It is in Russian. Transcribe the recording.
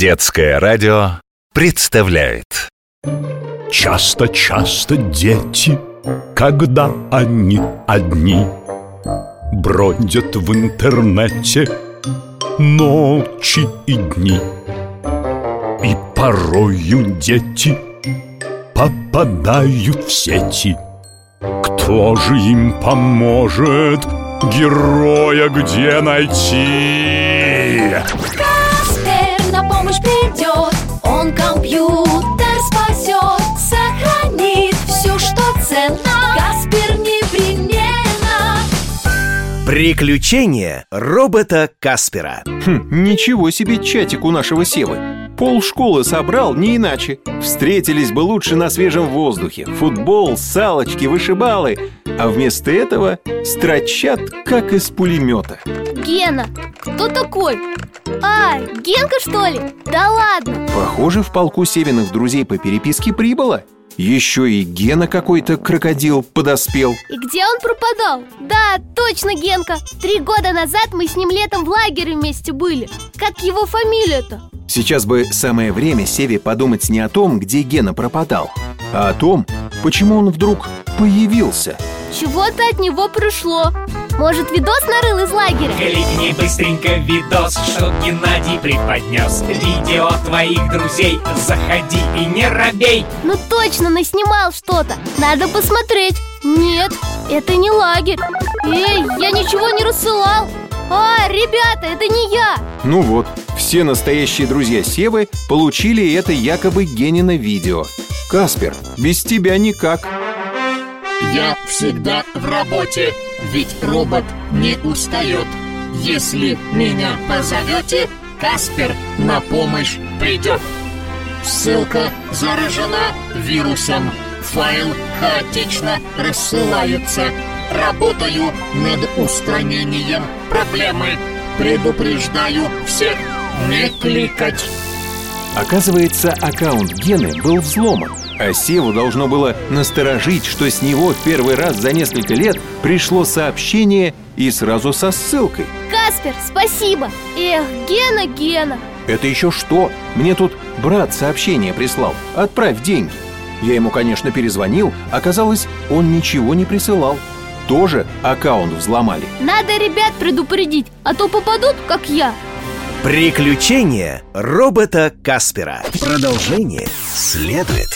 Детское радио представляет Часто-часто дети, когда они одни Бродят в интернете ночи и дни И порою дети попадают в сети Кто же им поможет? Героя где найти? На помощь придет. Он компьютер спасет Сохранит все, что ценно. Каспер непременно. Приключения робота Каспера. Хм, ничего себе чатик у нашего Севы. Пол школы собрал, не иначе. Встретились бы лучше на свежем воздухе. Футбол, салочки, вышибалы. А вместо этого строчат, как из пулемета Гена, кто такой? А, Генка что ли? Да ладно. Похоже, в полку Севиных друзей по переписке прибыло. Еще и Гена какой-то крокодил подоспел. И где он пропадал? Да, точно Генка. Три года назад мы с ним летом в лагере вместе были. Как его фамилия-то? Сейчас бы самое время Севе подумать не о том, где Гена пропадал А о том, почему он вдруг появился. Чего-то от него пришло Может, видос нарыл из лагеря? Кликни быстренько видос, что Геннадий преподнес Видео твоих друзей, заходи и не робей. Ну точно, наснимал что-то. Надо посмотреть. Нет, это не лагерь. Эй, я ничего не рассылал. А, ребята, это не я. Ну вот, все настоящие друзья Севы получили это якобы Генина видео. Каспер, без тебя никак. Я всегда в работе, ведь робот не устает. Если меня позовете, Каспер на помощь придет. Ссылка заражена вирусом. Файл хаотично рассылается. Работаю над устранением проблемы. Предупреждаю всех не кликать. Оказывается, аккаунт Гены был взломан А Севу должно было насторожить, что с него в первый раз за несколько лет пришло сообщение и сразу со ссылкой. Каспер, спасибо. Эх, Гена, Гена. Это еще что? Мне тут брат сообщение прислал. Отправь деньги. Я ему, конечно, перезвонил. Оказалось, он ничего не присылал. Тоже аккаунт взломали. Надо ребят предупредить, а то попадут, как я. Приключения робота Каспера. Продолжение следует